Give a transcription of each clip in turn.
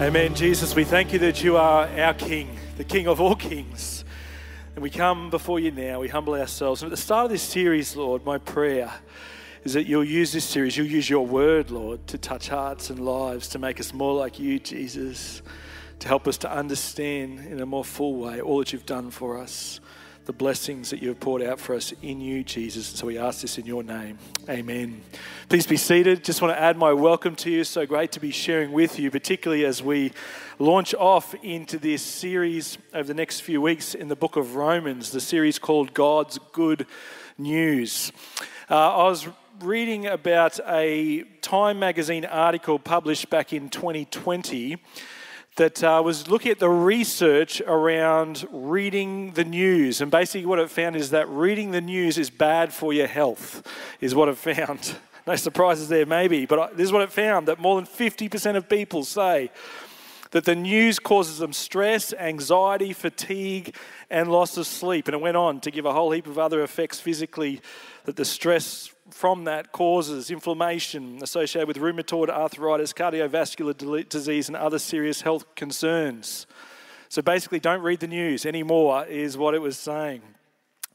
Amen. Jesus, we thank you that you are our King, the King of all kings. And we come before you now, we humble ourselves. And at the start of this series, Lord, my prayer is that you'll use this series, you'll use your word, Lord, to touch hearts and lives, to make us more like you, Jesus, to help us to understand in a more full way all that you've done for us the blessings that you have poured out for us in you, Jesus. So we ask this in your name. Amen. Please be seated. Just want to add my welcome to you. So great to be sharing with you, particularly as we launch off into this series over the next few weeks in the book of Romans, the series called God's Good News. Uh, I was reading about a Time magazine article published back in 2020 that uh, was looking at the research around reading the news. And basically, what it found is that reading the news is bad for your health, is what it found. No surprises there, maybe, but this is what it found that more than 50% of people say that the news causes them stress, anxiety, fatigue, and loss of sleep. And it went on to give a whole heap of other effects physically that the stress from that causes inflammation associated with rheumatoid arthritis, cardiovascular disease, and other serious health concerns. So basically, don't read the news anymore, is what it was saying.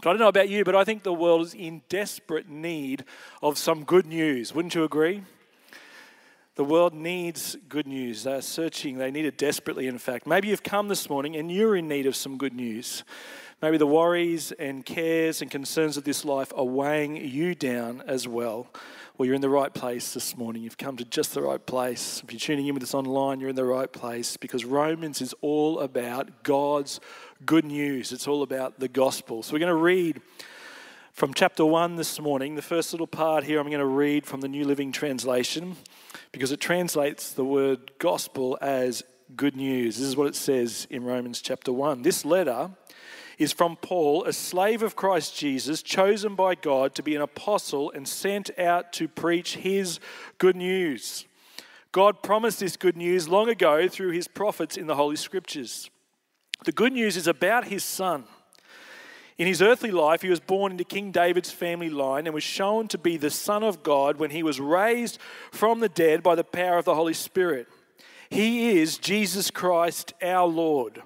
But I don't know about you, but I think the world is in desperate need of some good news. Wouldn't you agree? The world needs good news. They're searching, they need it desperately, in fact. Maybe you've come this morning and you're in need of some good news. Maybe the worries and cares and concerns of this life are weighing you down as well. Well, you're in the right place this morning. You've come to just the right place. If you're tuning in with us online, you're in the right place because Romans is all about God's good news. It's all about the gospel. So we're going to read from chapter 1 this morning. The first little part here, I'm going to read from the New Living Translation because it translates the word gospel as good news. This is what it says in Romans chapter 1. This letter is from Paul, a slave of Christ Jesus, chosen by God to be an apostle and sent out to preach his good news. God promised this good news long ago through his prophets in the Holy Scriptures. The good news is about his son. In his earthly life, he was born into King David's family line and was shown to be the Son of God when he was raised from the dead by the power of the Holy Spirit. He is Jesus Christ, our Lord.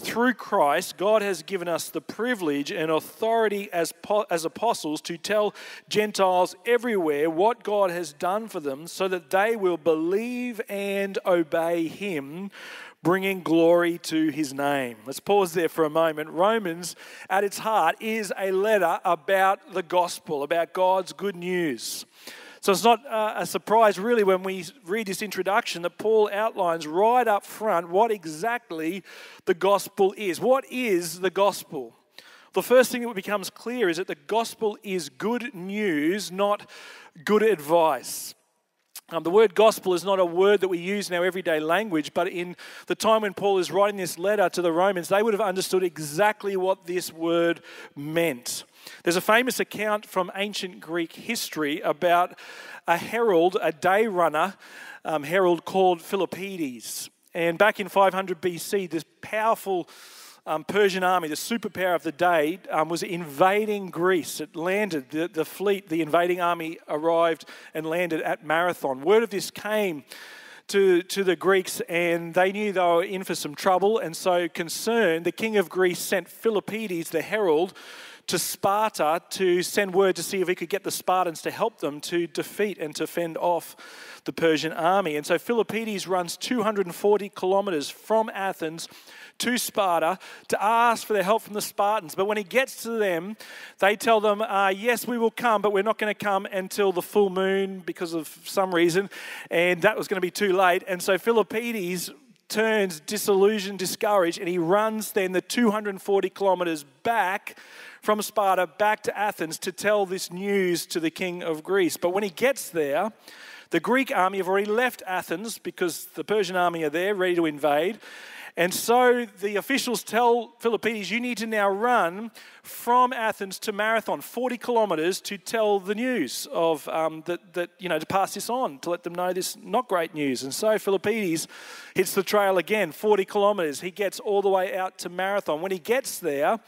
Through Christ, God has given us the privilege and authority as, as apostles to tell Gentiles everywhere what God has done for them so that they will believe and obey Him, bringing glory to His name. Let's pause there for a moment. Romans, at its heart, is a letter about the gospel, about God's good news. So it's not uh, a surprise, really, when we read this introduction that Paul outlines right up front what exactly the gospel is. What is the gospel? The first thing that becomes clear is that the gospel is good news, not good advice. Um, the word gospel is not a word that we use in our everyday language, but in the time when Paul is writing this letter to the Romans, they would have understood exactly what this word meant. There's a famous account from ancient Greek history about a herald, a day runner um, herald called Philippides. And back in 500 BC, this powerful um, Persian army, the superpower of the day, um, was invading Greece. It landed, the, the fleet, the invading army arrived and landed at Marathon. Word of this came to, to the Greeks, and they knew they were in for some trouble. And so, concerned, the king of Greece sent Philippides, the herald, to Sparta to send word to see if he could get the Spartans to help them to defeat and to fend off the Persian army. And so Philippides runs 240 kilometers from Athens to Sparta to ask for their help from the Spartans. But when he gets to them, they tell them, uh, Yes, we will come, but we're not going to come until the full moon because of some reason. And that was going to be too late. And so Philippides turns disillusioned, discouraged, and he runs then the 240 kilometers back from Sparta back to Athens to tell this news to the king of Greece. But when he gets there, the Greek army have already left Athens because the Persian army are there ready to invade. And so the officials tell Philippides, you need to now run from Athens to Marathon, 40 kilometers, to tell the news of um, that, that, you know, to pass this on, to let them know this not great news. And so Philippides hits the trail again, 40 kilometers. He gets all the way out to Marathon. When he gets there,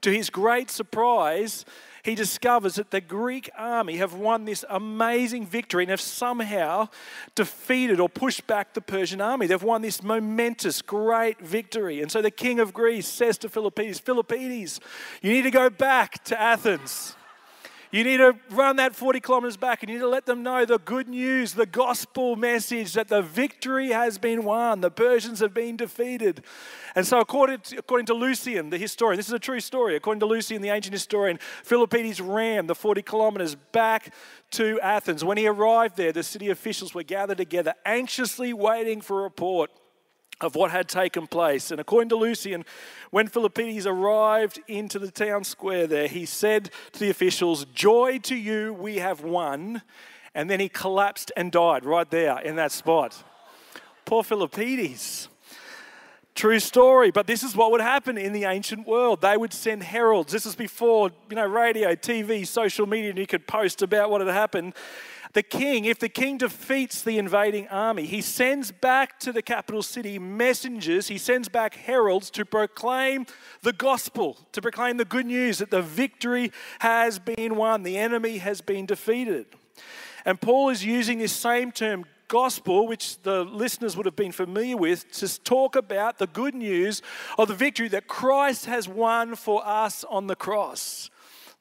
to his great surprise, he discovers that the Greek army have won this amazing victory and have somehow defeated or pushed back the Persian army. They've won this momentous, great victory. And so the king of Greece says to Philippides, Philippides, you need to go back to Athens. You need to run that 40 kilometers back and you need to let them know the good news, the gospel message that the victory has been won, the Persians have been defeated. And so, according to, according to Lucian, the historian, this is a true story. According to Lucian, the ancient historian, Philippides ran the 40 kilometers back to Athens. When he arrived there, the city officials were gathered together, anxiously waiting for a report of what had taken place. And according to Lucian, when Philippides arrived into the town square there, he said to the officials, Joy to you, we have won. And then he collapsed and died right there in that spot. Poor Philippides. True story, but this is what would happen in the ancient world. They would send heralds. This is before, you know, radio, TV, social media, and you could post about what had happened. The king, if the king defeats the invading army, he sends back to the capital city messengers, he sends back heralds to proclaim the gospel, to proclaim the good news that the victory has been won, the enemy has been defeated. And Paul is using this same term, gospel, which the listeners would have been familiar with, to talk about the good news of the victory that Christ has won for us on the cross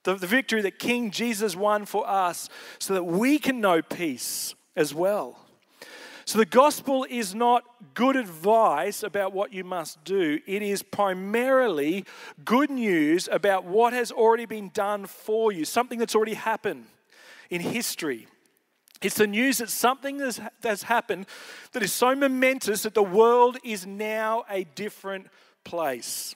the, the victory that King Jesus won for us so that we can know peace as well. So, the gospel is not good advice about what you must do. It is primarily good news about what has already been done for you, something that's already happened in history. It's the news that something has, has happened that is so momentous that the world is now a different place.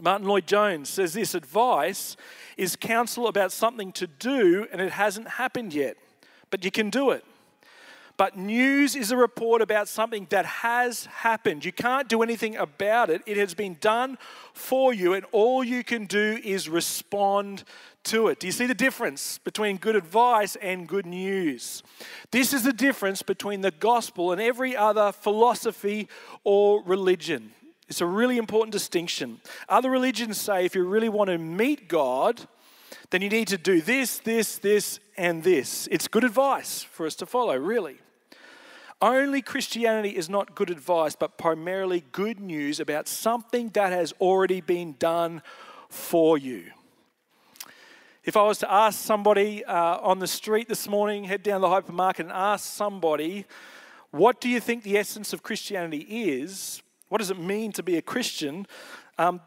Martyn Lloyd-Jones says this advice is counsel about something to do and it hasn't happened yet, but you can do it. But news is a report about something that has happened. You can't do anything about it. It has been done for you, and all you can do is respond to it. Do you see the difference between good advice and good news? This is the difference between the gospel and every other philosophy or religion. It's a really important distinction. Other religions say if you really want to meet God, then you need to do this, this, this, and this. It's good advice for us to follow, really. Only Christianity is not good advice, but primarily good news about something that has already been done for you. If I was to ask somebody uh, on the street this morning, head down the hypermarket and ask somebody, what do you think the essence of Christianity is? What does it mean to be a Christian? Um,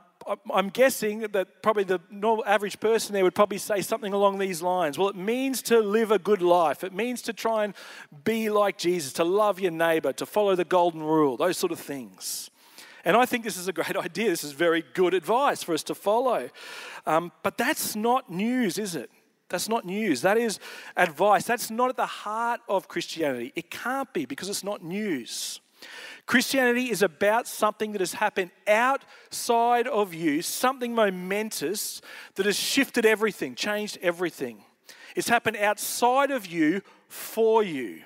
I'm guessing that probably the normal average person there would probably say something along these lines. Well, it means to live a good life. It means to try and be like Jesus, to love your neighbor, to follow the golden rule, those sort of things. And I think this is a great idea. This is very good advice for us to follow. Um, but that's not news, is it? That's not news. That is advice. That's not at the heart of Christianity. It can't be because it's not news. Christianity is about something that has happened outside of you, something momentous that has shifted everything, changed everything. It's happened outside of you for you.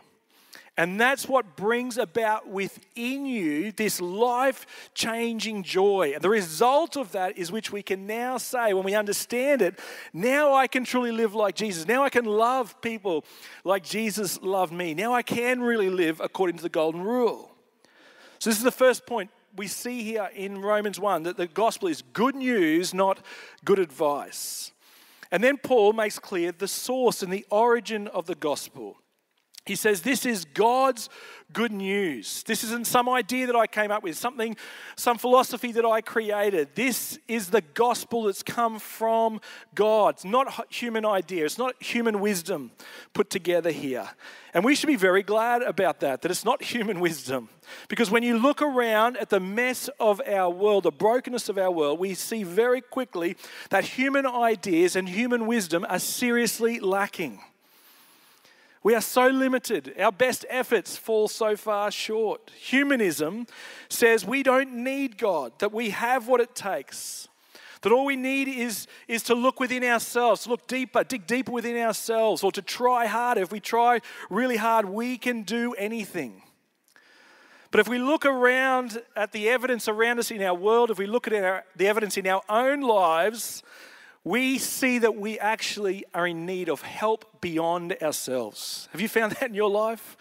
And that's what brings about within you this life changing joy. And the result of that is which we can now say, when we understand it, now I can truly live like Jesus. Now I can love people like Jesus loved me. Now I can really live according to the golden rule. So, this is the first point we see here in Romans 1 that the gospel is good news, not good advice. And then Paul makes clear the source and the origin of the gospel. He says, This is God's good news. This isn't some idea that I came up with, something, some philosophy that I created. This is the gospel that's come from God. It's not human idea, it's not human wisdom put together here. And we should be very glad about that, that it's not human wisdom. Because when you look around at the mess of our world, the brokenness of our world, we see very quickly that human ideas and human wisdom are seriously lacking. We are so limited. Our best efforts fall so far short. Humanism says we don't need God, that we have what it takes. That all we need is, is to look within ourselves, look deeper, dig deeper within ourselves, or to try harder. If we try really hard, we can do anything. But if we look around at the evidence around us in our world, if we look at our, the evidence in our own lives, we see that we actually are in need of help beyond ourselves. Have you found that in your life?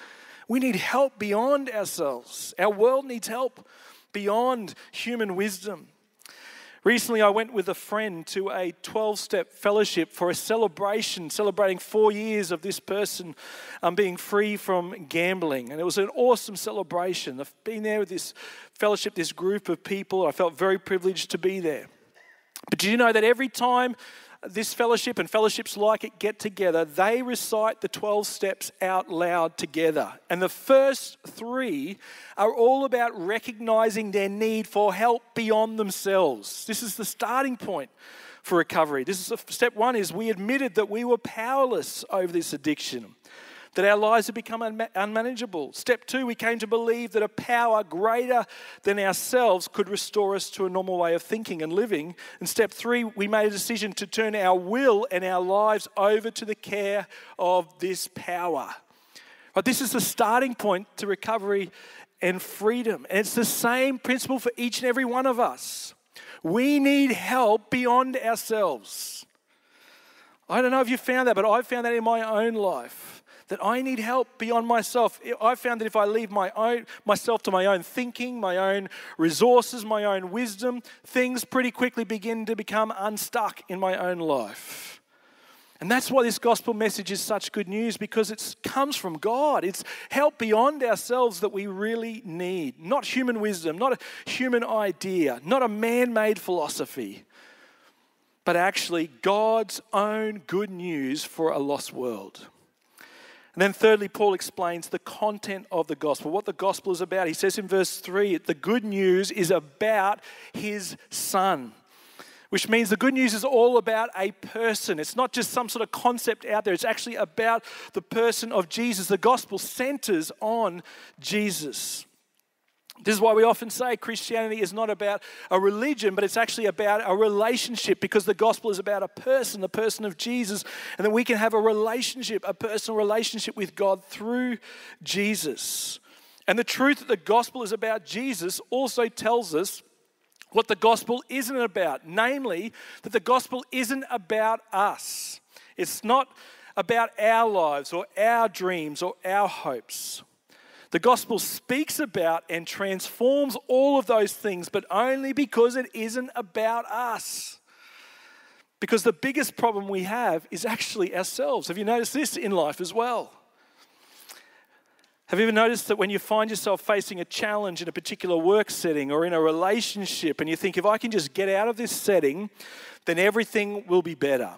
We need help beyond ourselves. Our world needs help beyond human wisdom. Recently, I went with a friend to a 12 step fellowship for a celebration, celebrating four years of this person um, being free from gambling. And it was an awesome celebration. I've been there with this fellowship, this group of people. I felt very privileged to be there. But do you know that every time this fellowship and fellowships like it get together, they recite the 12 steps out loud together. And the first three are all about recognizing their need for help beyond themselves. This is the starting point for recovery. This is step one is we admitted that we were powerless over this addiction that our lives have become unmanageable. Step two, we came to believe that a power greater than ourselves could restore us to a normal way of thinking and living. And step three, we made a decision to turn our will and our lives over to the care of this power. But this is the starting point to recovery and freedom. And it's the same principle for each and every one of us. We need help beyond ourselves. I don't know if you found that, but I've found that in my own life that I need help beyond myself. I found that if I leave my own, myself to my own thinking, my own resources, my own wisdom, things pretty quickly begin to become unstuck in my own life. And that's why this gospel message is such good news because it comes from God. It's help beyond ourselves that we really need. Not human wisdom, not a human idea, not a man made philosophy, but actually God's own good news for a lost world. And then, thirdly, Paul explains the content of the gospel, what the gospel is about. He says in verse 3 the good news is about his son, which means the good news is all about a person. It's not just some sort of concept out there, it's actually about the person of Jesus. The gospel centers on Jesus. This is why we often say Christianity is not about a religion, but it's actually about a relationship because the gospel is about a person, the person of Jesus, and that we can have a relationship, a personal relationship with God through Jesus. And the truth that the gospel is about Jesus also tells us what the gospel isn't about, namely, that the gospel isn't about us. It's not about our lives or our dreams or our hopes. The gospel speaks about and transforms all of those things, but only because it isn't about us. Because the biggest problem we have is actually ourselves. Have you noticed this in life as well? Have you ever noticed that when you find yourself facing a challenge in a particular work setting or in a relationship, and you think, if I can just get out of this setting, then everything will be better?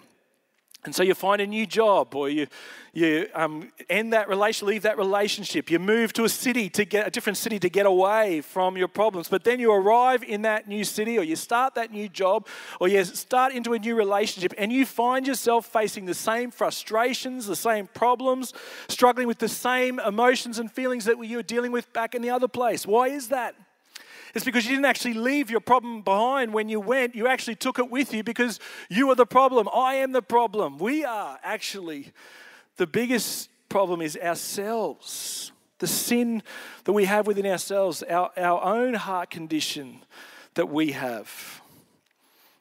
And so you find a new job, or you, you um, end that relation, leave that relationship. You move to a city to get a different city to get away from your problems. But then you arrive in that new city, or you start that new job, or you start into a new relationship, and you find yourself facing the same frustrations, the same problems, struggling with the same emotions and feelings that you were dealing with back in the other place. Why is that? It's because you didn't actually leave your problem behind when you went. You actually took it with you because you are the problem. I am the problem. We are actually the biggest problem is ourselves. The sin that we have within ourselves, our, our own heart condition that we have.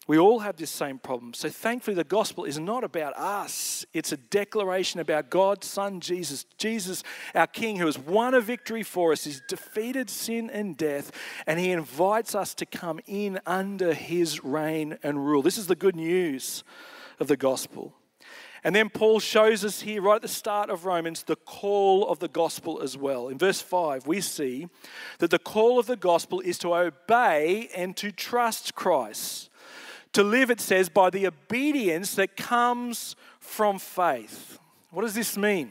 We all have this same problem. So thankfully, the gospel is not about us. It's a declaration about God's Son, Jesus. Jesus, our King, who has won a victory for us, he's defeated sin and death, and he invites us to come in under his reign and rule. This is the good news of the gospel. And then Paul shows us here, right at the start of Romans, the call of the gospel as well. In verse 5, we see that the call of the gospel is to obey and to trust Christ to live, it says, by the obedience that comes from faith. What does this mean?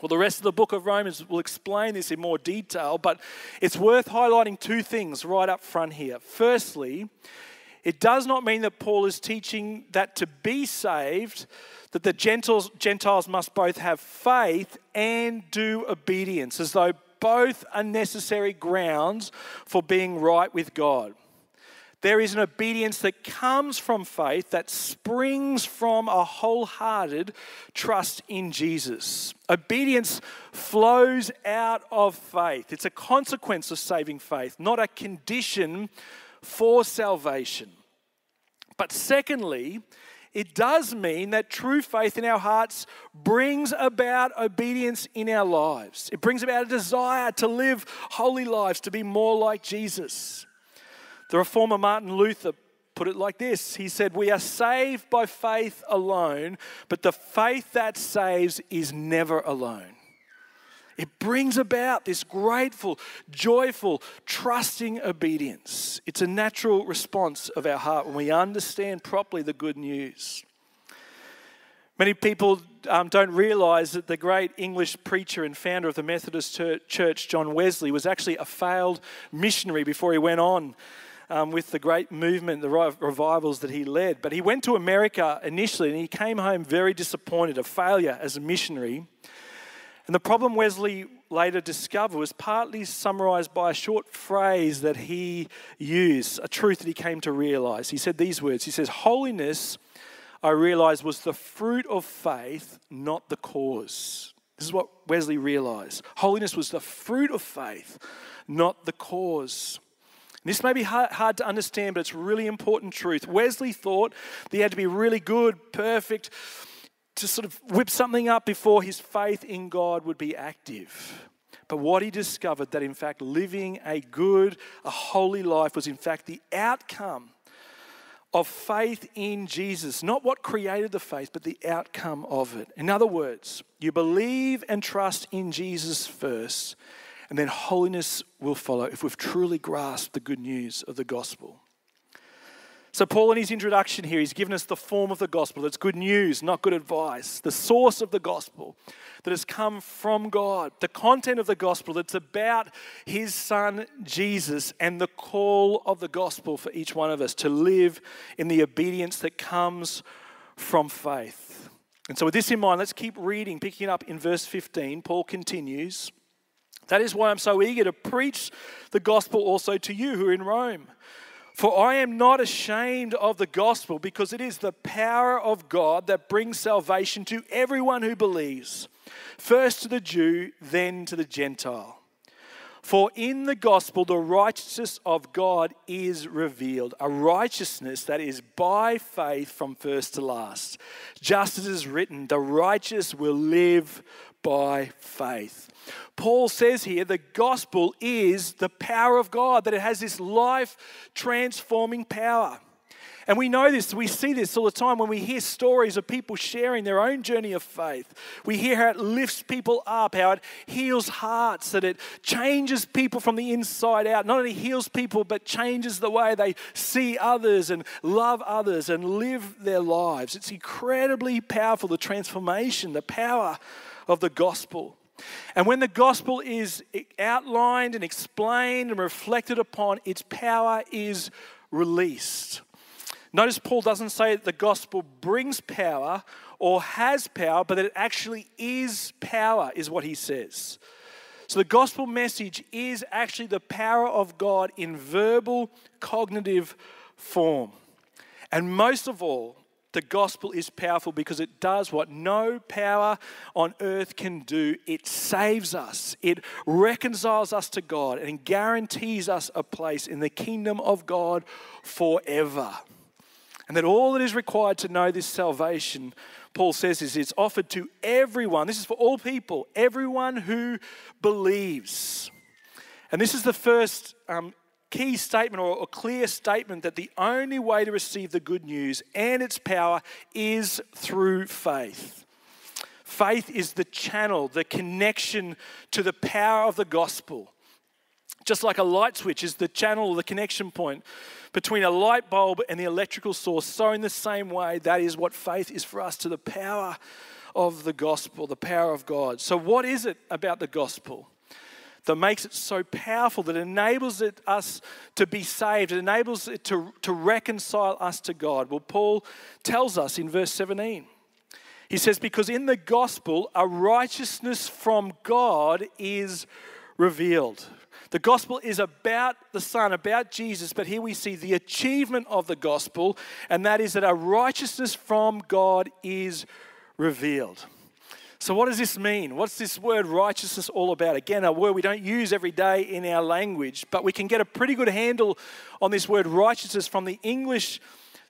Well, the rest of the book of Romans will explain this in more detail, but it's worth highlighting two things right up front here. Firstly, it does not mean that Paul is teaching that to be saved, that the Gentiles, Gentiles must both have faith and do obedience, as though both are necessary grounds for being right with God. There is an obedience that comes from faith that springs from a wholehearted trust in Jesus. Obedience flows out of faith. It's a consequence of saving faith, not a condition for salvation. But secondly, it does mean that true faith in our hearts brings about obedience in our lives. It brings about a desire to live holy lives, to be more like Jesus. The reformer Martin Luther put it like this He said, We are saved by faith alone, but the faith that saves is never alone. It brings about this grateful, joyful, trusting obedience. It's a natural response of our heart when we understand properly the good news. Many people um, don't realize that the great English preacher and founder of the Methodist Church, John Wesley, was actually a failed missionary before he went on um, with the great movement, the revivals that he led. But he went to America initially and he came home very disappointed, a failure as a missionary. And the problem Wesley later discovered was partly summarized by a short phrase that he used, a truth that he came to realize. He said these words He says, Holiness, I realized, was the fruit of faith, not the cause. This is what Wesley realized. Holiness was the fruit of faith, not the cause. This may be hard, to understand, but it's really important truth. Wesley thought that he had to be really good, perfect, to sort of whip something up before his faith in God would be active. But what he discovered that in fact living a good, a holy life was in fact the outcome of faith in Jesus, not what created the faith, but the outcome of it. In other words, you believe and trust in Jesus first, and then holiness will follow if we've truly grasped the good news of the gospel. So, Paul, in his introduction here, he's given us the form of the gospel. It's good news, not good advice. The source of the gospel that has come from God. The content of the gospel that's about his son Jesus and the call of the gospel for each one of us to live in the obedience that comes from faith. And so, with this in mind, let's keep reading, picking up in verse 15. Paul continues. That is why I'm so eager to preach the gospel also to you who are in Rome. For I am not ashamed of the gospel because it is the power of God that brings salvation to everyone who believes, first to the Jew, then to the Gentile. For in the gospel, the righteousness of God is revealed, a righteousness that is by faith from first to last. Just as is written, the righteous will live by faith. Paul says here the gospel is the power of God, that it has this life transforming power. And we know this, we see this all the time when we hear stories of people sharing their own journey of faith. We hear how it lifts people up, how it heals hearts, that it changes people from the inside out. Not only heals people, but changes the way they see others and love others and live their lives. It's incredibly powerful, the transformation, the power of the gospel. And when the gospel is outlined and explained and reflected upon, its power is released. Notice Paul doesn't say that the gospel brings power or has power, but that it actually is power, is what he says. So the gospel message is actually the power of God in verbal, cognitive form. And most of all, the gospel is powerful because it does what no power on earth can do. It saves us, it reconciles us to God, and guarantees us a place in the kingdom of God forever. And that all that is required to know this salvation, Paul says, is it's offered to everyone. This is for all people, everyone who believes. And this is the first um, key statement or a clear statement that the only way to receive the good news and its power is through faith. Faith is the channel, the connection to the power of the gospel. Just like a light switch is the channel the connection point between a light bulb and the electrical source, so in the same way, that is what faith is for us to the power of the gospel, the power of God. So, what is it about the gospel? That makes it so powerful, that enables it, us to be saved, it enables it to, to reconcile us to God. Well, Paul tells us in verse 17. He says, Because in the gospel, a righteousness from God is revealed. The gospel is about the Son, about Jesus, but here we see the achievement of the gospel, and that is that a righteousness from God is revealed. So, what does this mean? What's this word righteousness all about? Again, a word we don't use every day in our language, but we can get a pretty good handle on this word righteousness from the English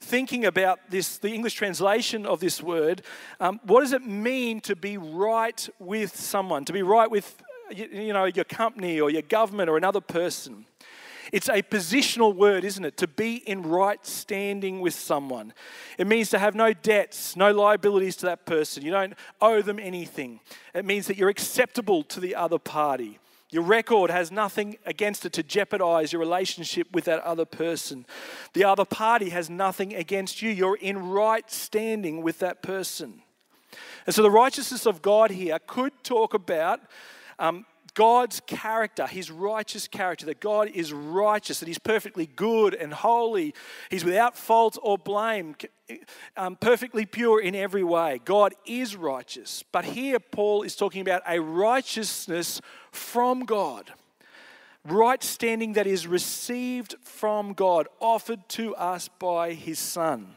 thinking about this, the English translation of this word, um, what does it mean to be right with someone, to be right with you know, your company or your government or another person? It's a positional word, isn't it? To be in right standing with someone. It means to have no debts, no liabilities to that person. You don't owe them anything. It means that you're acceptable to the other party. Your record has nothing against it to jeopardize your relationship with that other person. The other party has nothing against you. You're in right standing with that person. And so the righteousness of God here could talk about um, God's character, his righteous character, that God is righteous, that he's perfectly good and holy, he's without fault or blame, um, perfectly pure in every way. God is righteous. But here, Paul is talking about a righteousness from God. Right standing that is received from God, offered to us by his Son.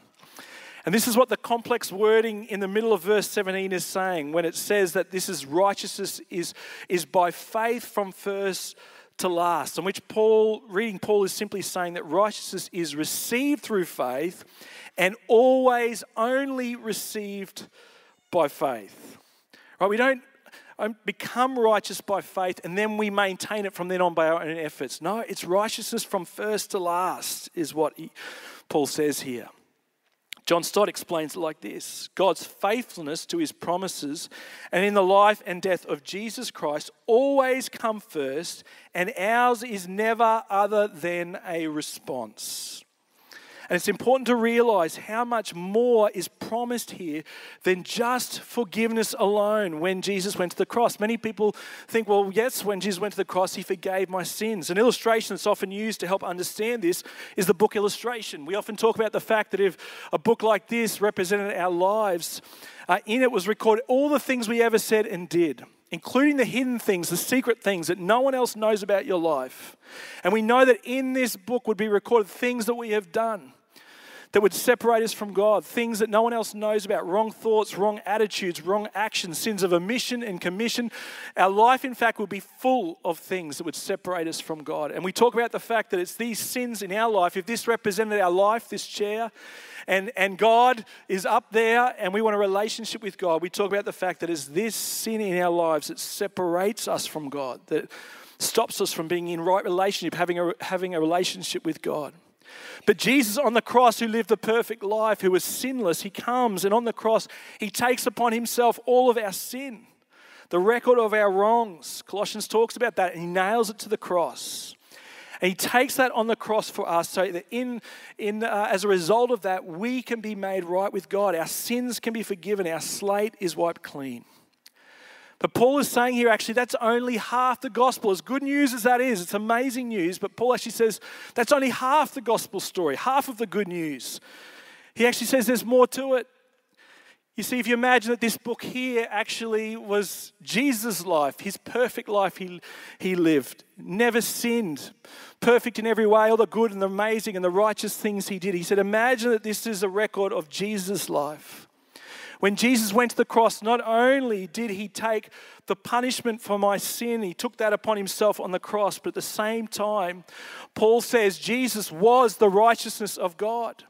And this is what the complex wording in the middle of verse 17 is saying when it says that this is righteousness is, is by faith from first to last. In which Paul, reading Paul, is simply saying that righteousness is received through faith and always only received by faith. Right? We don't um, become righteous by faith and then we maintain it from then on by our own efforts. No, it's righteousness from first to last, is what he, Paul says here. John Stott explains it like this God's faithfulness to his promises and in the life and death of Jesus Christ always come first, and ours is never other than a response. And it's important to realize how much more is promised here than just forgiveness alone when Jesus went to the cross. Many people think, well, yes, when Jesus went to the cross, he forgave my sins. An illustration that's often used to help understand this is the book illustration. We often talk about the fact that if a book like this represented our lives, uh, in it was recorded all the things we ever said and did including the hidden things, the secret things that no one else knows about your life. And we know that in this book would be recorded things that we have done that would separate us from God, things that no one else knows about wrong thoughts, wrong attitudes, wrong actions, sins of omission and commission. Our life, in fact, would be full of things that would separate us from God. And we talk about the fact that it's these sins in our life. If this represented our life, this chair, and, and God is up there and we want a relationship with God, we talk about the fact that it's this sin in our lives that separates us from God, that stops us from being in right relationship, having a, having a relationship with God. But Jesus on the cross, who lived the perfect life, who was sinless, he comes and on the cross, he takes upon himself all of our sin, the record of our wrongs. Colossians talks about that and he nails it to the cross. And he takes that on the cross for us so that in, in, uh, as a result of that, we can be made right with God. Our sins can be forgiven, our slate is wiped clean. But Paul is saying here actually that's only half the gospel. As good news as that is, it's amazing news, but Paul actually says that's only half the gospel story, half of the good news. He actually says there's more to it. You see, if you imagine that this book here actually was Jesus' life, his perfect life he, he lived, never sinned, perfect in every way, all the good and the amazing and the righteous things he did. He said, Imagine that this is a record of Jesus' life. When Jesus went to the cross, not only did he take the punishment for my sin, he took that upon himself on the cross, but at the same time, Paul says Jesus was the righteousness of God.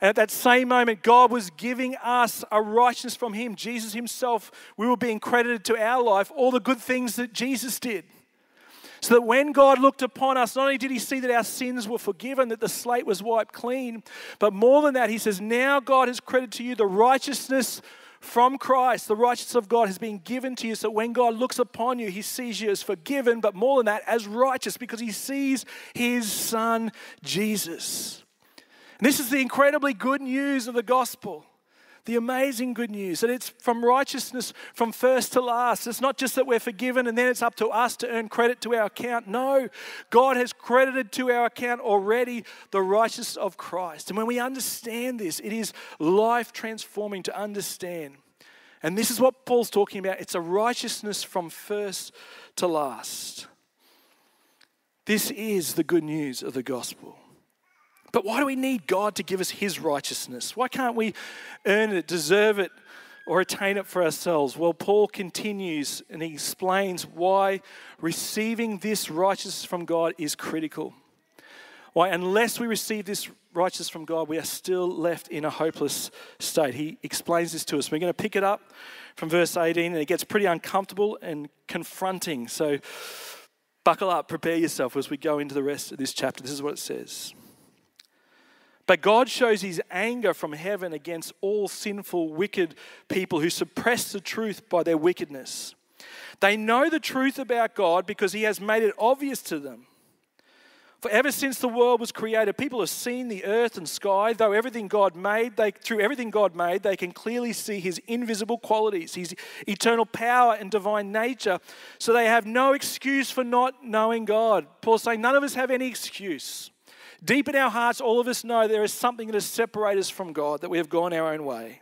And at that same moment, God was giving us a righteousness from Him. Jesus Himself, we were being credited to our life all the good things that Jesus did. So that when God looked upon us, not only did he see that our sins were forgiven, that the slate was wiped clean, but more than that, he says, Now God has credited to you the righteousness from Christ. The righteousness of God has been given to you. So when God looks upon you, he sees you as forgiven, but more than that, as righteous, because he sees his son, Jesus. And this is the incredibly good news of the gospel the amazing good news that it's from righteousness from first to last. It's not just that we're forgiven and then it's up to us to earn credit to our account. No, God has credited to our account already the righteousness of Christ. And when we understand this, it is life transforming to understand. And this is what Paul's talking about it's a righteousness from first to last. This is the good news of the gospel. But why do we need God to give us His righteousness? Why can't we earn it, deserve it, or attain it for ourselves? Well, Paul continues and he explains why receiving this righteousness from God is critical. Why? Unless we receive this righteousness from God, we are still left in a hopeless state. He explains this to us. We're going to pick it up from verse 18, and it gets pretty uncomfortable and confronting. So buckle up, prepare yourself as we go into the rest of this chapter. This is what it says. But God shows his anger from heaven against all sinful, wicked people who suppress the truth by their wickedness. They know the truth about God because he has made it obvious to them. For ever since the world was created, people have seen the earth and sky. Though everything God made, they, through everything God made, they can clearly see His invisible qualities, His eternal power and divine nature. So they have no excuse for not knowing God. Paul's saying none of us have any excuse. Deep in our hearts, all of us know there is something that has separated us from God, that we have gone our own way.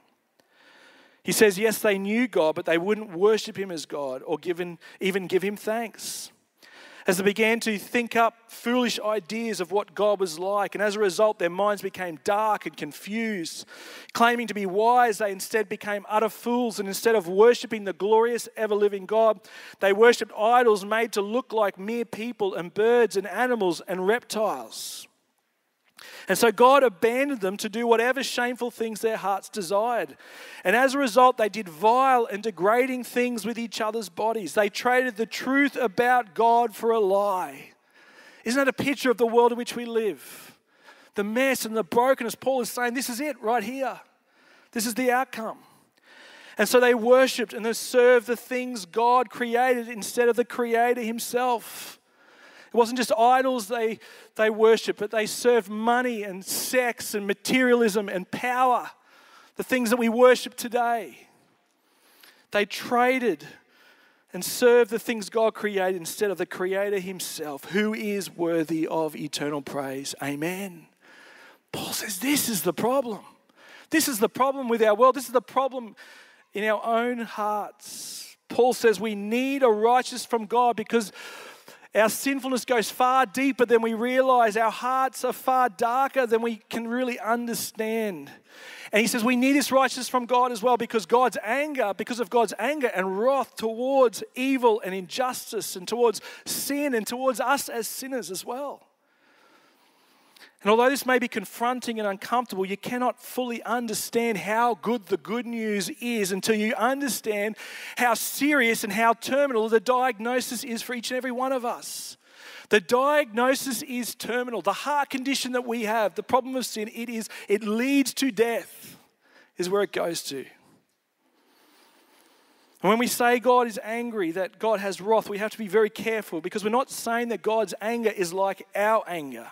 He says, yes, they knew God, but they wouldn't worship Him as God or given, even give Him thanks. As they began to think up foolish ideas of what God was like, and as a result, their minds became dark and confused. Claiming to be wise, they instead became utter fools, and instead of worshiping the glorious, ever living God, they worshipped idols made to look like mere people and birds and animals and reptiles. And so God abandoned them to do whatever shameful things their hearts desired. And as a result, they did vile and degrading things with each other's bodies. They traded the truth about God for a lie. Isn't that a picture of the world in which we live? The mess and the brokenness. Paul is saying, This is it right here. This is the outcome. And so they worshipped and they served the things God created instead of the Creator Himself. It wasn't just idols they, they worshiped, but they served money and sex and materialism and power, the things that we worship today. They traded and served the things God created instead of the Creator Himself, who is worthy of eternal praise. Amen. Paul says this is the problem. This is the problem with our world. This is the problem in our own hearts. Paul says we need a righteousness from God because our sinfulness goes far deeper than we realize. Our hearts are far darker than we can really understand. And he says we need this righteousness from God as well because God's anger, because of God's anger and wrath towards evil and injustice and towards sin and towards us as sinners as well. And although this may be confronting and uncomfortable, you cannot fully understand how good the good news is until you understand how serious and how terminal the diagnosis is for each and every one of us. The diagnosis is terminal. The heart condition that we have, the problem of sin, it is it leads to death, is where it goes to. And when we say God is angry, that God has wrath, we have to be very careful because we're not saying that God's anger is like our anger.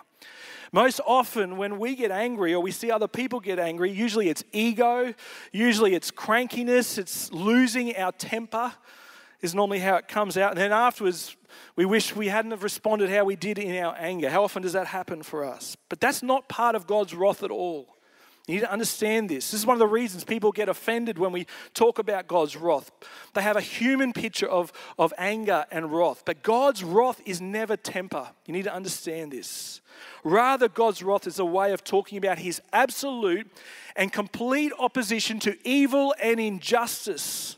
Most often, when we get angry or we see other people get angry, usually it's ego, usually it's crankiness, it's losing our temper, is normally how it comes out. And then afterwards, we wish we hadn't have responded how we did in our anger. How often does that happen for us? But that's not part of God's wrath at all. You need to understand this. This is one of the reasons people get offended when we talk about God's wrath. They have a human picture of, of anger and wrath, but God's wrath is never temper. You need to understand this. Rather, God's wrath is a way of talking about his absolute and complete opposition to evil and injustice.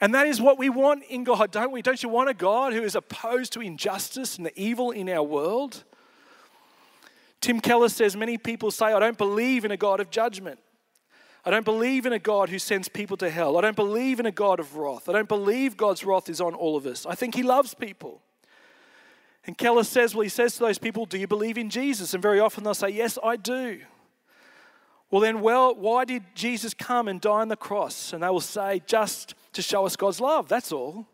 And that is what we want in God, don't we? Don't you want a God who is opposed to injustice and the evil in our world? Tim Keller says many people say, I don't believe in a God of judgment. I don't believe in a God who sends people to hell. I don't believe in a God of wrath. I don't believe God's wrath is on all of us. I think He loves people. And Keller says, Well, he says to those people, Do you believe in Jesus? And very often they'll say, Yes, I do. Well, then, well, why did Jesus come and die on the cross? And they will say, Just to show us God's love, that's all.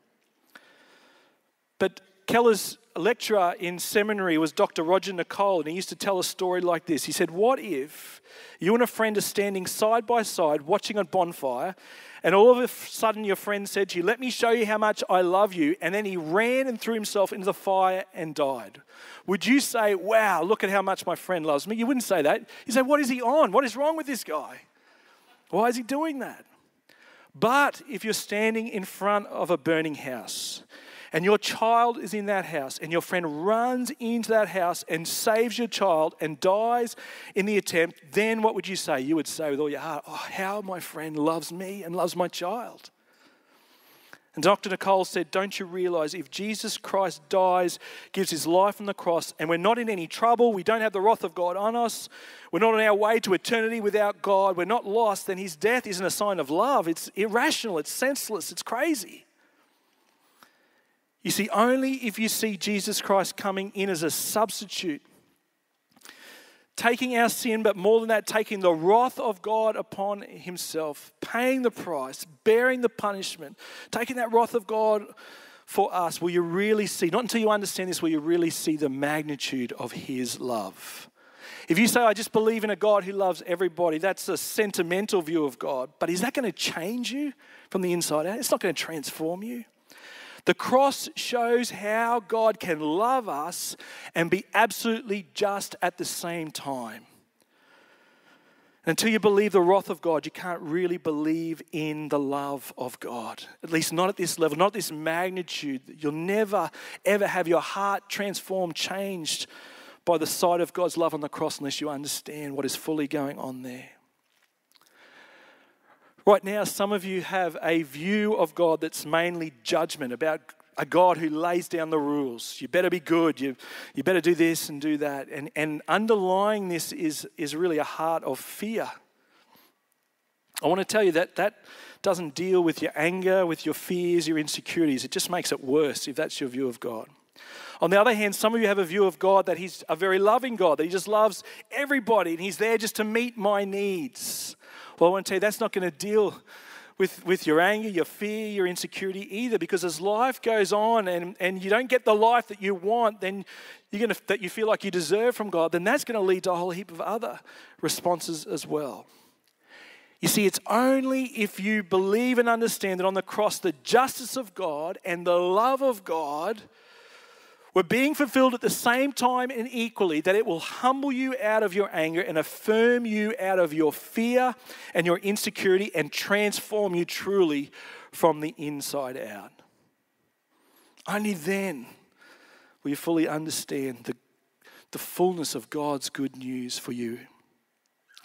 But Keller's lecturer in seminary was Dr. Roger Nicole, and he used to tell a story like this. He said, What if you and a friend are standing side by side watching a bonfire, and all of a sudden your friend said to you, Let me show you how much I love you, and then he ran and threw himself into the fire and died? Would you say, Wow, look at how much my friend loves me? You wouldn't say that. You say, What is he on? What is wrong with this guy? Why is he doing that? But if you're standing in front of a burning house, and your child is in that house, and your friend runs into that house and saves your child and dies in the attempt, then what would you say? You would say with all your heart, Oh, how my friend loves me and loves my child. And Dr. Nicole said, Don't you realize if Jesus Christ dies, gives his life on the cross, and we're not in any trouble, we don't have the wrath of God on us, we're not on our way to eternity without God, we're not lost, then his death isn't a sign of love. It's irrational, it's senseless, it's crazy. You see, only if you see Jesus Christ coming in as a substitute taking our sin, but more than that, taking the wrath of God upon himself, paying the price, bearing the punishment, taking that wrath of God for us, will you really see, not until you understand this, will you really see the magnitude of his love. If you say, I just believe in a God who loves everybody, that's a sentimental view of God. But is that going to change you from the inside out? It's not going to transform you. The cross shows how God can love us and be absolutely just at the same time. Until you believe the wrath of God, you can't really believe in the love of God. At least not at this level, not this magnitude. You'll never, ever have your heart transformed, changed by the sight of God's love on the cross unless you understand what is fully going on there. Right now, some of you have a view of God that's mainly judgment about a God who lays down the rules. You better be good. You, you better do this and do that. And, and underlying this is, is really a heart of fear. I want to tell you that that doesn't deal with your anger, with your fears, your insecurities. It just makes it worse if that's your view of God. On the other hand, some of you have a view of God that He's a very loving God, that He just loves everybody and He's there just to meet my needs. Well, I want to tell you, that's not going to deal with, with your anger, your fear, your insecurity either, because as life goes on and, and you don't get the life that you want, then you're gonna, that you feel like you deserve from God, then that's going to lead to a whole heap of other responses as well. You see, it's only if you believe and understand that on the cross, the justice of God and the love of God were being fulfilled at the same time and equally, that it will humble you out of your anger and affirm you out of your fear and your insecurity and transform you truly from the inside out. Only then will you fully understand the, the fullness of God's good news for you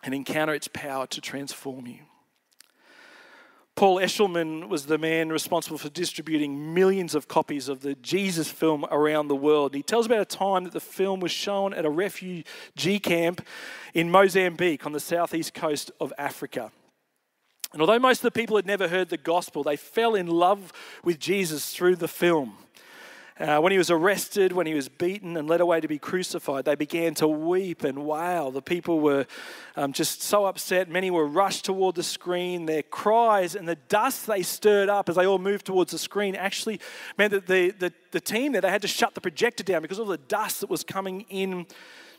and encounter its power to transform you. Paul Eshelman was the man responsible for distributing millions of copies of the Jesus film around the world. He tells about a time that the film was shown at a refugee camp in Mozambique on the southeast coast of Africa. And although most of the people had never heard the gospel, they fell in love with Jesus through the film. Uh, when he was arrested, when he was beaten and led away to be crucified, they began to weep and wail. The people were um, just so upset. Many were rushed toward the screen. Their cries and the dust they stirred up as they all moved towards the screen actually meant that the, the, the team there, they had to shut the projector down because of the dust that was coming in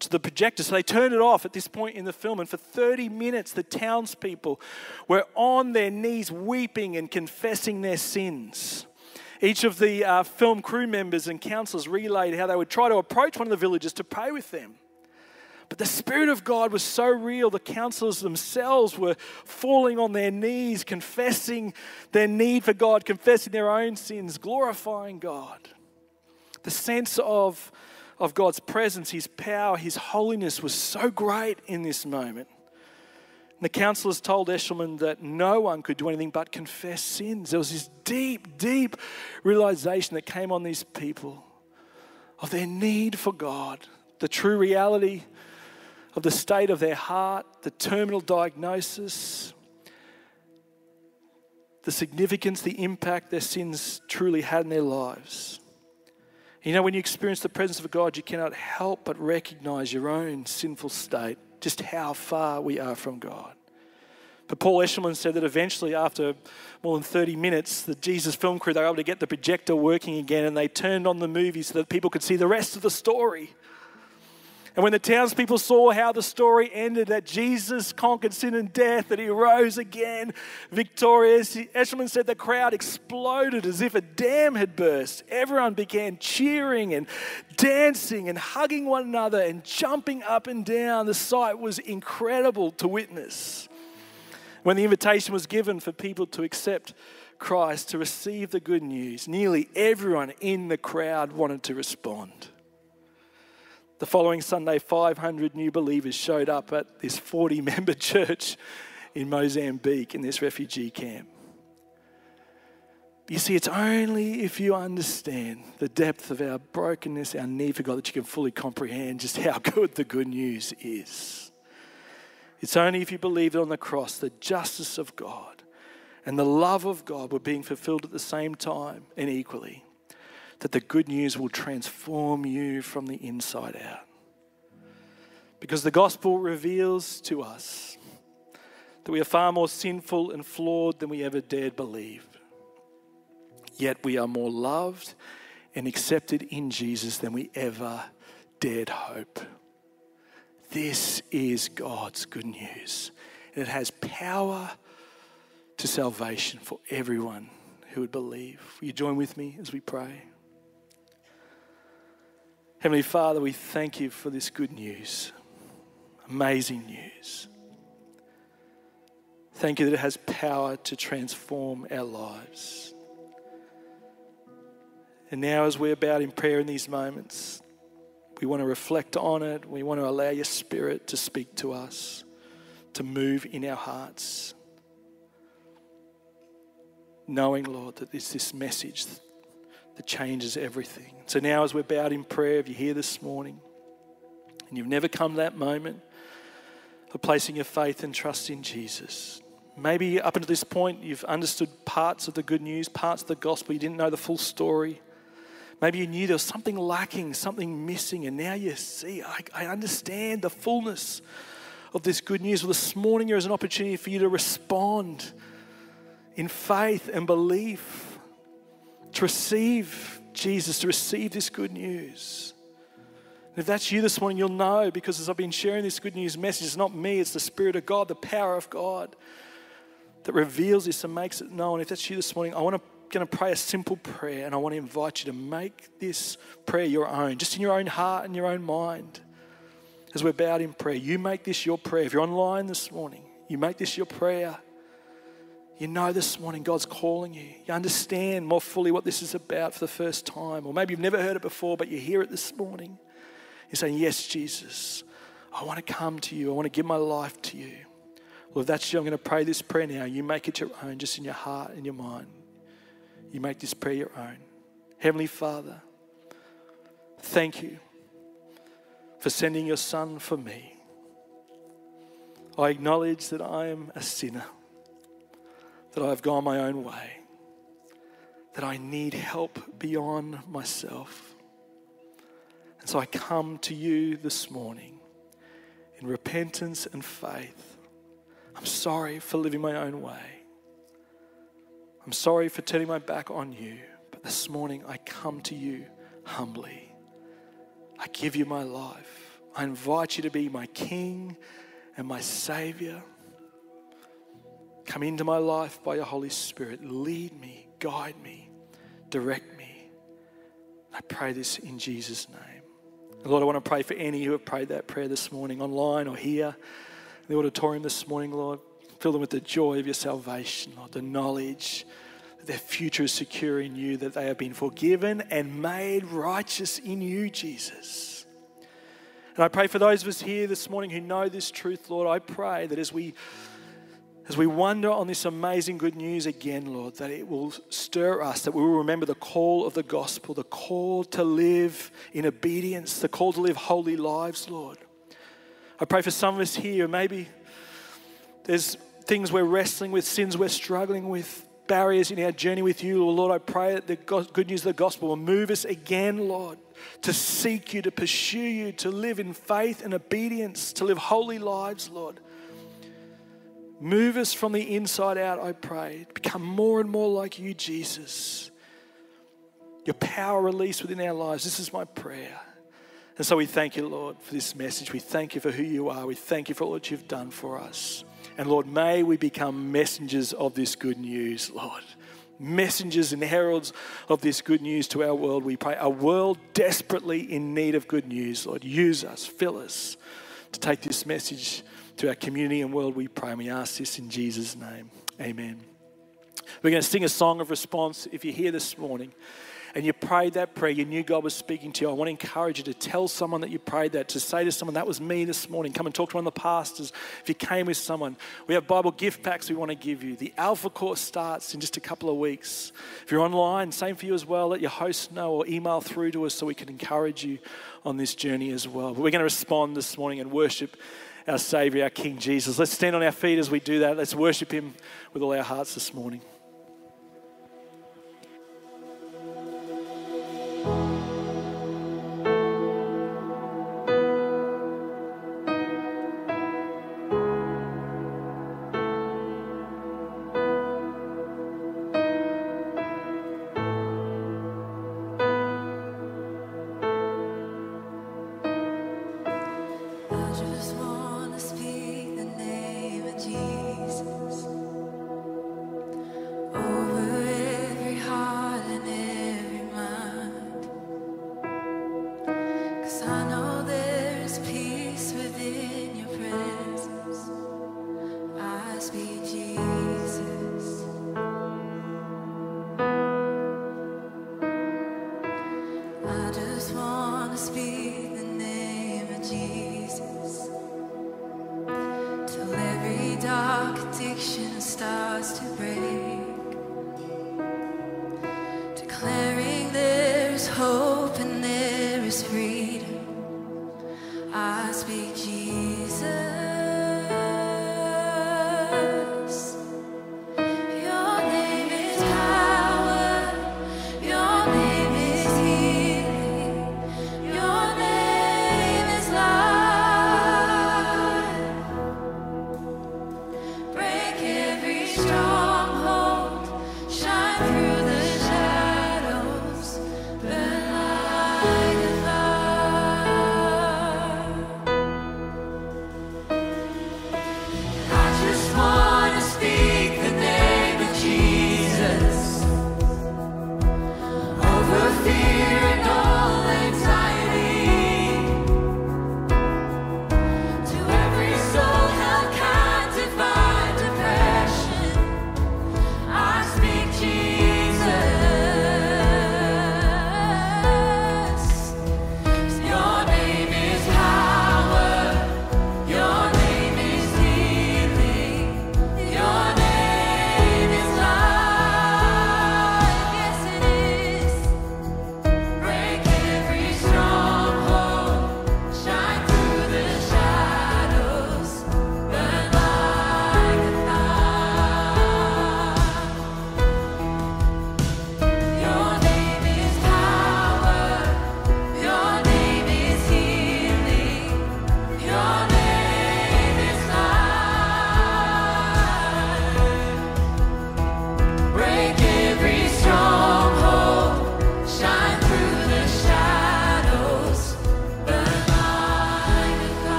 to the projector. So they turned it off at this point in the film. And for 30 minutes, the townspeople were on their knees weeping and confessing their sins. Each of the uh, film crew members and counselors relayed how they would try to approach one of the villagers to pray with them. But the Spirit of God was so real, the counselors themselves were falling on their knees, confessing their need for God, confessing their own sins, glorifying God. The sense of, of God's presence, His power, His holiness was so great in this moment. The counselors told Eshelman that no one could do anything but confess sins. There was this deep, deep realization that came on these people of their need for God, the true reality of the state of their heart, the terminal diagnosis, the significance, the impact their sins truly had in their lives. You know, when you experience the presence of God, you cannot help but recognize your own sinful state just how far we are from God. But Paul Eshelman said that eventually, after more than 30 minutes, the Jesus film crew, they were able to get the projector working again and they turned on the movie so that people could see the rest of the story. And when the townspeople saw how the story ended, that Jesus conquered sin and death, that he rose again victorious, Eshelman said the crowd exploded as if a dam had burst. Everyone began cheering and dancing and hugging one another and jumping up and down. The sight was incredible to witness. When the invitation was given for people to accept Christ, to receive the good news, nearly everyone in the crowd wanted to respond. The following Sunday, 500 new believers showed up at this 40 member church in Mozambique in this refugee camp. You see, it's only if you understand the depth of our brokenness, our need for God, that you can fully comprehend just how good the good news is. It's only if you believe that on the cross, the justice of God and the love of God were being fulfilled at the same time and equally, that the good news will transform you from the inside out. Because the gospel reveals to us that we are far more sinful and flawed than we ever dared believe. Yet we are more loved and accepted in Jesus than we ever dared hope. This is God's good news. And it has power to salvation for everyone who would believe. Will you join with me as we pray? Heavenly Father, we thank you for this good news. Amazing news. Thank you that it has power to transform our lives. And now, as we're about in prayer in these moments, we want to reflect on it. We want to allow your spirit to speak to us, to move in our hearts. Knowing, Lord, that it's this message that changes everything. So now, as we're bowed in prayer, if you're here this morning and you've never come that moment of placing your faith and trust in Jesus, maybe up until this point you've understood parts of the good news, parts of the gospel, you didn't know the full story. Maybe you knew there was something lacking, something missing, and now you see, I, I understand the fullness of this good news. Well, this morning there is an opportunity for you to respond in faith and belief, to receive Jesus, to receive this good news. And if that's you this morning, you'll know because as I've been sharing this good news message, it's not me, it's the Spirit of God, the power of God that reveals this and makes it known. If that's you this morning, I want to going to pray a simple prayer, and I want to invite you to make this prayer your own, just in your own heart and your own mind. As we're bowed in prayer, you make this your prayer. If you're online this morning, you make this your prayer. You know this morning God's calling you. You understand more fully what this is about for the first time. Or maybe you've never heard it before, but you hear it this morning. You're saying, Yes, Jesus, I want to come to you. I want to give my life to you. Well, if that's you, I'm going to pray this prayer now. You make it your own, just in your heart and your mind you make this prayer your own. Heavenly Father, thank you for sending your Son for me. I acknowledge that I am a sinner, that I have gone my own way, that I need help beyond myself. And so I come to you this morning in repentance and faith. I'm sorry for living my own way. I'm sorry for turning my back on you, but this morning I come to you humbly. I give you my life. I invite you to be my King and my Savior. Come into my life by your Holy Spirit. Lead me, guide me, direct me. I pray this in Jesus' name. Lord, I want to pray for any who have prayed that prayer this morning, online or here in the auditorium this morning, Lord. Fill them with the joy of your salvation, Lord, the knowledge that their future is secure in you, that they have been forgiven and made righteous in you, Jesus. And I pray for those of us here this morning who know this truth, Lord, I pray that as we as we wonder on this amazing good news again, Lord, that it will stir us, that we will remember the call of the gospel, the call to live in obedience, the call to live holy lives, Lord. I pray for some of us here, maybe there's things we're wrestling with, sins we're struggling with, barriers in our journey with you. Lord, I pray that the good news of the gospel will move us again, Lord, to seek you, to pursue you, to live in faith and obedience, to live holy lives, Lord. Move us from the inside out, I pray. Become more and more like you, Jesus. Your power released within our lives. This is my prayer. And so we thank you, Lord, for this message. We thank you for who you are. We thank you for all that you've done for us. And Lord, may we become messengers of this good news, Lord. Messengers and heralds of this good news to our world, we pray. A world desperately in need of good news, Lord. Use us, fill us to take this message to our community and world, we pray. And we ask this in Jesus' name. Amen. We're going to sing a song of response if you're here this morning and you prayed that prayer, you knew God was speaking to you, I want to encourage you to tell someone that you prayed that, to say to someone, That was me this morning. Come and talk to one of the pastors. If you came with someone, we have Bible gift packs we want to give you. The Alpha course starts in just a couple of weeks. If you're online, same for you as well. Let your host know or email through to us so we can encourage you on this journey as well. But we're going to respond this morning and worship our Savior, our King Jesus. Let's stand on our feet as we do that. Let's worship Him with all our hearts this morning.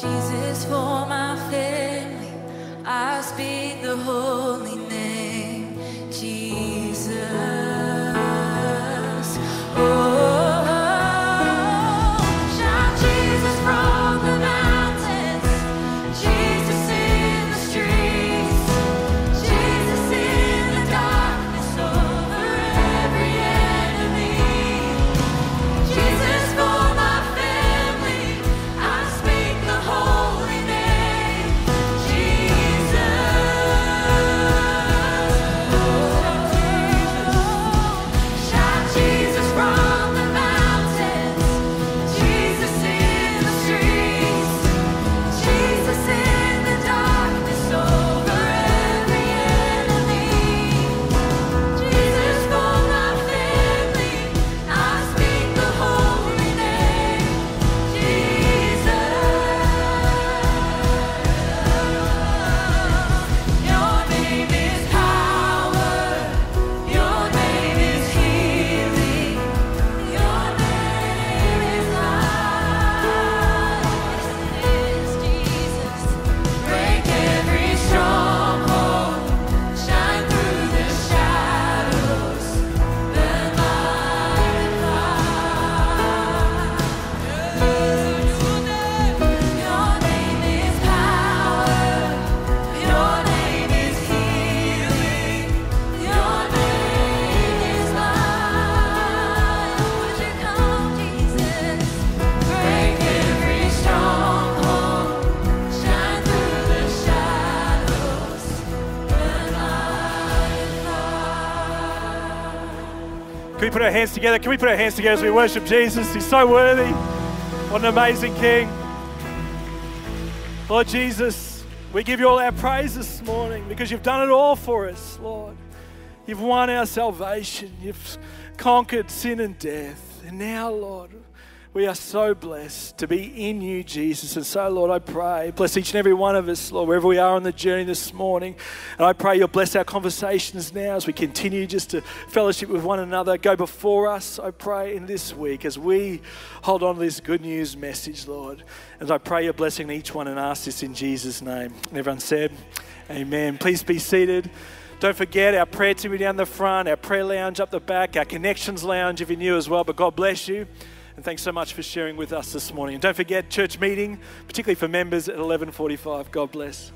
Jesus for my family, I speak the holy our hands together? Can we put our hands together as we worship Jesus? He's so worthy. What an amazing King. Lord Jesus, we give you all our praise this morning because you've done it all for us, Lord. You've won our salvation. You've conquered sin and death. And now, Lord, we are so blessed to be in you, Jesus. And so, Lord, I pray, bless each and every one of us, Lord, wherever we are on the journey this morning. And I pray you'll bless our conversations now as we continue just to fellowship with one another. Go before us, I pray, in this week as we hold on to this good news message, Lord. And I pray your blessing on each one and ask this in Jesus' name. And everyone said, Amen. Please be seated. Don't forget our prayer team down the front, our prayer lounge up the back, our connections lounge if you're new as well. But God bless you. And thanks so much for sharing with us this morning. And don't forget church meeting, particularly for members at 11:45. God bless.